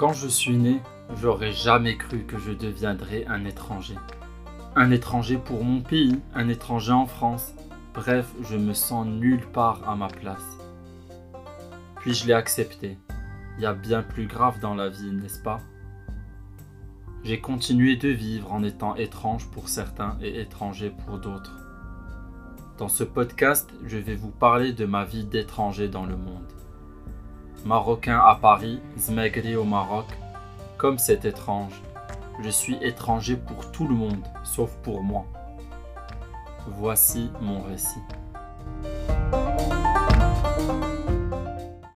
Quand je suis né, j'aurais jamais cru que je deviendrais un étranger. Un étranger pour mon pays, un étranger en France. Bref, je me sens nulle part à ma place. Puis je l'ai accepté. Il y a bien plus grave dans la vie, n'est-ce pas? J'ai continué de vivre en étant étrange pour certains et étranger pour d'autres. Dans ce podcast, je vais vous parler de ma vie d'étranger dans le monde. Marocain à Paris, Zmegri au Maroc, comme c'est étrange. Je suis étranger pour tout le monde, sauf pour moi. Voici mon récit.